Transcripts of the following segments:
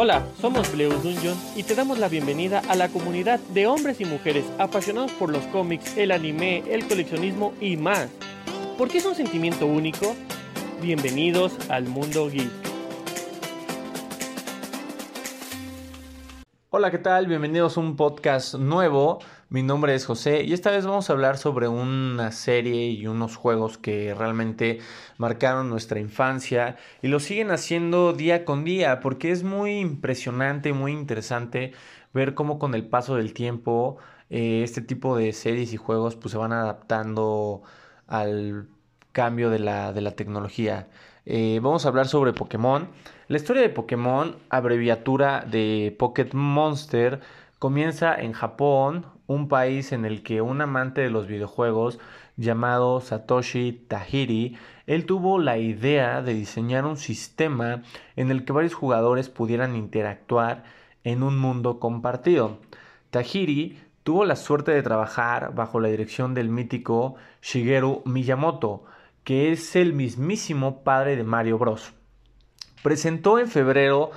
Hola, somos Bleus Dungeon y te damos la bienvenida a la comunidad de hombres y mujeres apasionados por los cómics, el anime, el coleccionismo y más. ¿Por qué es un sentimiento único? Bienvenidos al mundo geek. Hola, ¿qué tal? Bienvenidos a un podcast nuevo. Mi nombre es José y esta vez vamos a hablar sobre una serie y unos juegos que realmente marcaron nuestra infancia y lo siguen haciendo día con día porque es muy impresionante, muy interesante ver cómo con el paso del tiempo eh, este tipo de series y juegos pues se van adaptando al cambio de la, de la tecnología. Eh, vamos a hablar sobre Pokémon. La historia de Pokémon, abreviatura de Pocket Monster, comienza en Japón, un país en el que un amante de los videojuegos llamado Satoshi Tajiri, él tuvo la idea de diseñar un sistema en el que varios jugadores pudieran interactuar en un mundo compartido. Tajiri tuvo la suerte de trabajar bajo la dirección del mítico Shigeru Miyamoto, que es el mismísimo padre de Mario Bros. Presentó en febrero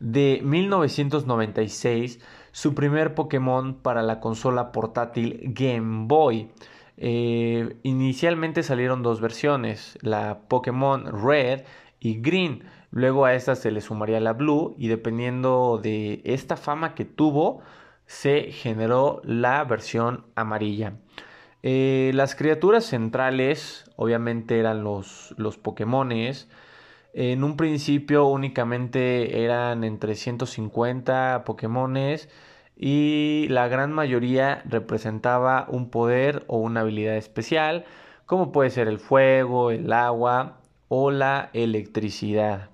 de 1996 su primer Pokémon para la consola portátil Game Boy. Eh, inicialmente salieron dos versiones, la Pokémon Red y Green. Luego a esta se le sumaría la Blue y dependiendo de esta fama que tuvo, se generó la versión amarilla. Eh, las criaturas centrales obviamente eran los, los Pokémones. En un principio únicamente eran entre 150 Pokémones y la gran mayoría representaba un poder o una habilidad especial, como puede ser el fuego, el agua o la electricidad.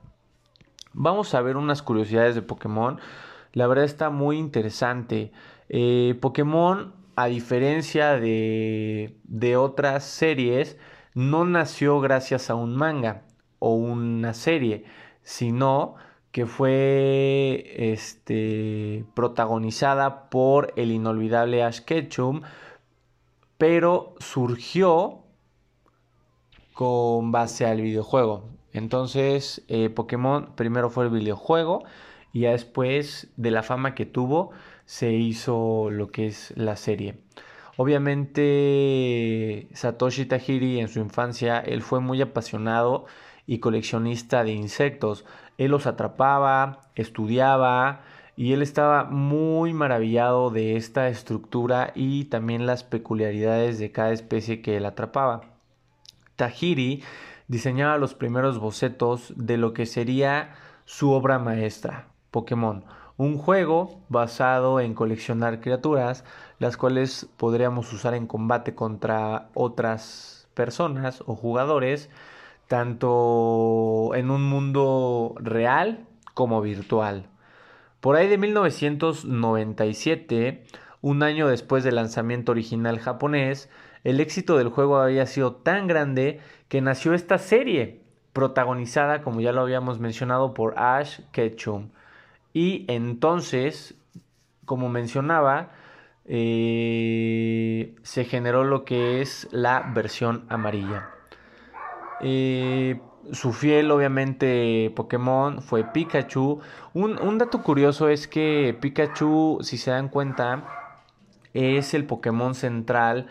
Vamos a ver unas curiosidades de Pokémon. La verdad está muy interesante. Eh, Pokémon, a diferencia de, de otras series, no nació gracias a un manga o una serie, sino que fue este, protagonizada por el inolvidable Ash Ketchum, pero surgió con base al videojuego. Entonces, eh, Pokémon primero fue el videojuego y ya después de la fama que tuvo, se hizo lo que es la serie. Obviamente, Satoshi Tajiri en su infancia, él fue muy apasionado y coleccionista de insectos. Él los atrapaba, estudiaba y él estaba muy maravillado de esta estructura y también las peculiaridades de cada especie que él atrapaba. Tajiri diseñaba los primeros bocetos de lo que sería su obra maestra, Pokémon, un juego basado en coleccionar criaturas, las cuales podríamos usar en combate contra otras personas o jugadores, tanto en un mundo real como virtual. Por ahí de 1997, un año después del lanzamiento original japonés, el éxito del juego había sido tan grande que nació esta serie, protagonizada, como ya lo habíamos mencionado, por Ash Ketchum. Y entonces, como mencionaba, eh, se generó lo que es la versión amarilla. Eh, su fiel, obviamente, Pokémon fue Pikachu. Un, dato curioso es que Pikachu, si se dan cuenta, es el Pokémon central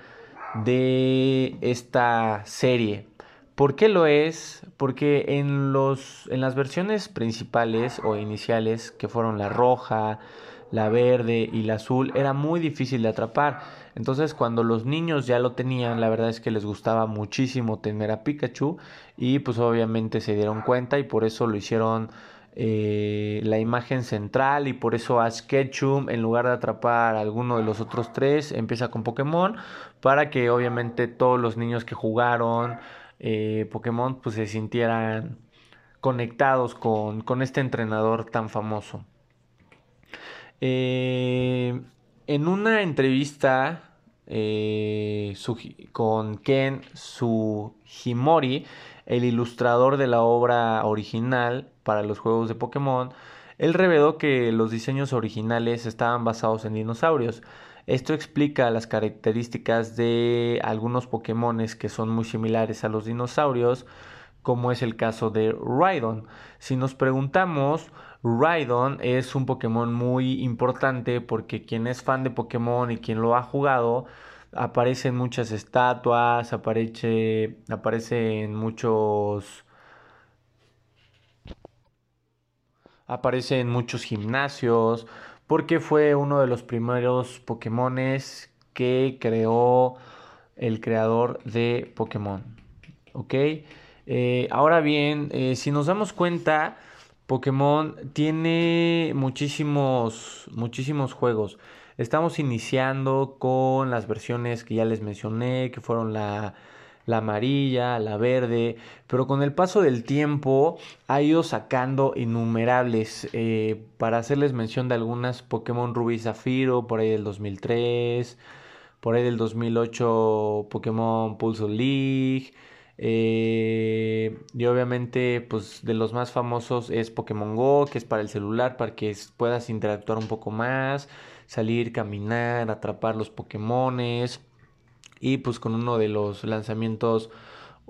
de esta serie. ¿Por qué lo es? Porque en, los, en las versiones principales o iniciales, que fueron la roja, la verde y la azul, era muy difícil de atrapar. Entonces cuando los niños ya lo tenían, la verdad es que les gustaba muchísimo tener a Pikachu y pues obviamente se dieron cuenta y por eso lo hicieron eh, la imagen central y por eso Ash Ketchum en lugar de atrapar a alguno de los otros tres empieza con Pokémon para que obviamente todos los niños que jugaron eh, Pokémon pues se sintieran conectados con, con este entrenador tan famoso. Eh, en una entrevista eh, con Ken Sugimori, el ilustrador de la obra original para los juegos de Pokémon, él reveló que los diseños originales estaban basados en dinosaurios. Esto explica las características de algunos Pokémones que son muy similares a los dinosaurios, como es el caso de Rhydon. Si nos preguntamos, Rhydon es un Pokémon muy importante porque quien es fan de Pokémon y quien lo ha jugado, aparece en muchas estatuas, aparece, en muchos... Aparece en muchos gimnasios, porque fue uno de los primeros Pokémones que creó el creador de Pokémon. ¿Ok? Eh, ahora bien, eh, si nos damos cuenta, Pokémon tiene muchísimos, muchísimos juegos. Estamos iniciando con las versiones que ya les mencioné, que fueron la, amarilla, la verde, pero con el paso del tiempo ha ido sacando innumerables. Eh, para hacerles mención de algunas, Pokémon Rubí Zafiro, por ahí del 2003, por ahí del 2008, Pokémon Pulse League. Eh, y obviamente, pues de los más famosos es Pokémon Go, que es para el celular, para que puedas interactuar un poco más, salir, caminar, atrapar los Pokémones. Y pues con uno de los lanzamientos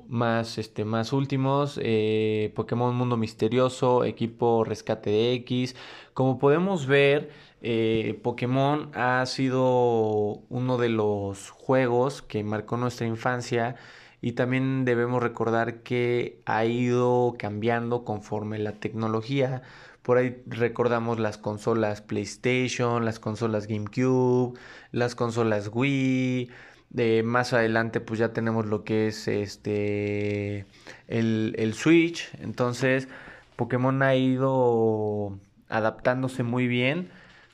más, este, más últimos, eh, Pokémon Mundo Misterioso, equipo Rescate de X. Como podemos ver, eh, Pokémon ha sido uno de los juegos que marcó nuestra infancia y también debemos recordar que ha ido cambiando conforme la tecnología. Por ahí recordamos las consolas PlayStation, las consolas GameCube, las consolas Wii. De más adelante pues ya tenemos lo que es este el, el Switch. Entonces Pokémon ha ido adaptándose muy bien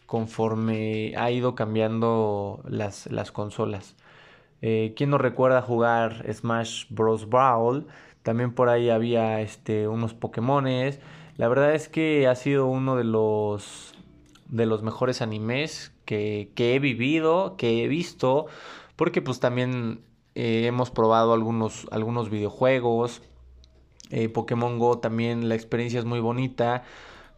conforme ha ido cambiando las, las consolas. Eh, ¿Quién no recuerda jugar Smash Bros. Brawl? También por ahí había este, unos Pokémones. La verdad es que ha sido uno de los, de los mejores animes que, he vivido, que he visto, porque pues también eh, hemos probado algunos, algunos videojuegos. Eh, Pokémon Go también la experiencia es muy bonita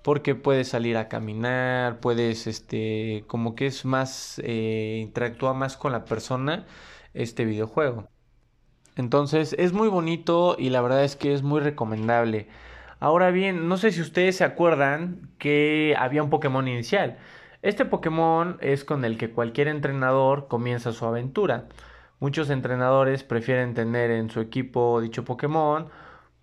porque puedes salir a caminar, puedes, este, como que es más, eh, interactúa más con la persona este videojuego. Entonces es muy bonito y la verdad es que es muy recomendable. Ahora bien, no sé si ustedes se acuerdan que había un Pokémon inicial. Este Pokémon es con el que cualquier entrenador comienza su aventura. Muchos entrenadores prefieren tener en su equipo dicho Pokémon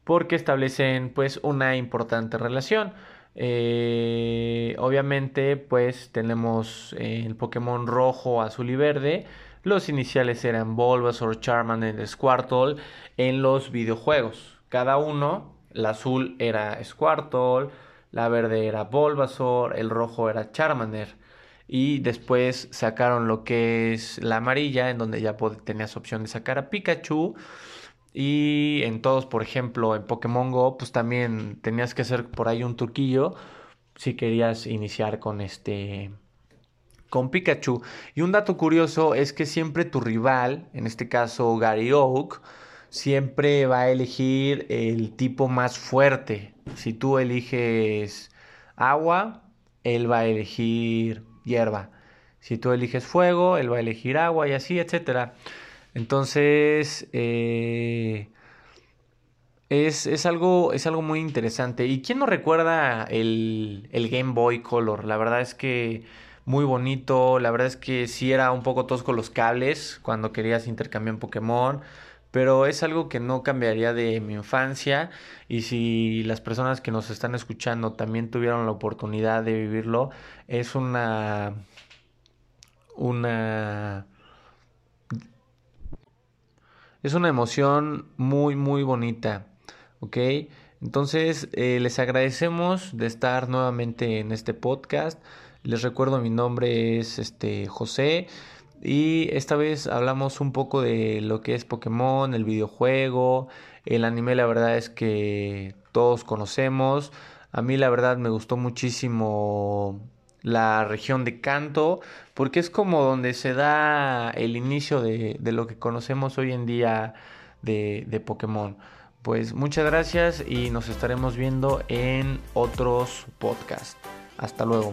porque establecen pues una importante relación. Eh, obviamente pues tenemos el Pokémon rojo, azul y verde los iniciales eran Bulbasaur, Charmander, Squirtle en los videojuegos. Cada uno, el azul era Squirtle, la verde era Bulbasaur, el rojo era Charmander. Y después sacaron lo que es la amarilla, en donde ya tenías opción de sacar a Pikachu. Y en todos, por ejemplo, en Pokémon Go, pues también tenías que hacer por ahí un truquillo si querías iniciar con este con Pikachu. Y un dato curioso es que siempre tu rival, en este caso Gary Oak, siempre va a elegir el tipo más fuerte. Si tú eliges agua, él va a elegir hierba. Si tú eliges fuego, él va a elegir agua y así, etc. Entonces, eh, es, algo, es algo muy interesante. ¿Y quién no recuerda el, el Game Boy Color? La verdad es que muy bonito. La verdad es que sí era un poco tosco los cables cuando querías intercambiar Pokémon. Pero es algo que no cambiaría de mi infancia. Y si las personas que nos están escuchando también tuvieron la oportunidad de vivirlo, es una. una. Es una emoción muy, muy bonita. ¿Ok? Entonces, eh, les agradecemos de estar nuevamente en este podcast. Les recuerdo, mi nombre es este, José y esta vez hablamos un poco de lo que es Pokémon, el videojuego, el anime, la verdad es que todos conocemos. A mí la verdad me gustó muchísimo la región de Kanto, porque es como donde se da el inicio de, lo que conocemos hoy en día de, de Pokémon. Pues muchas gracias y nos estaremos viendo en otros podcasts. Hasta luego.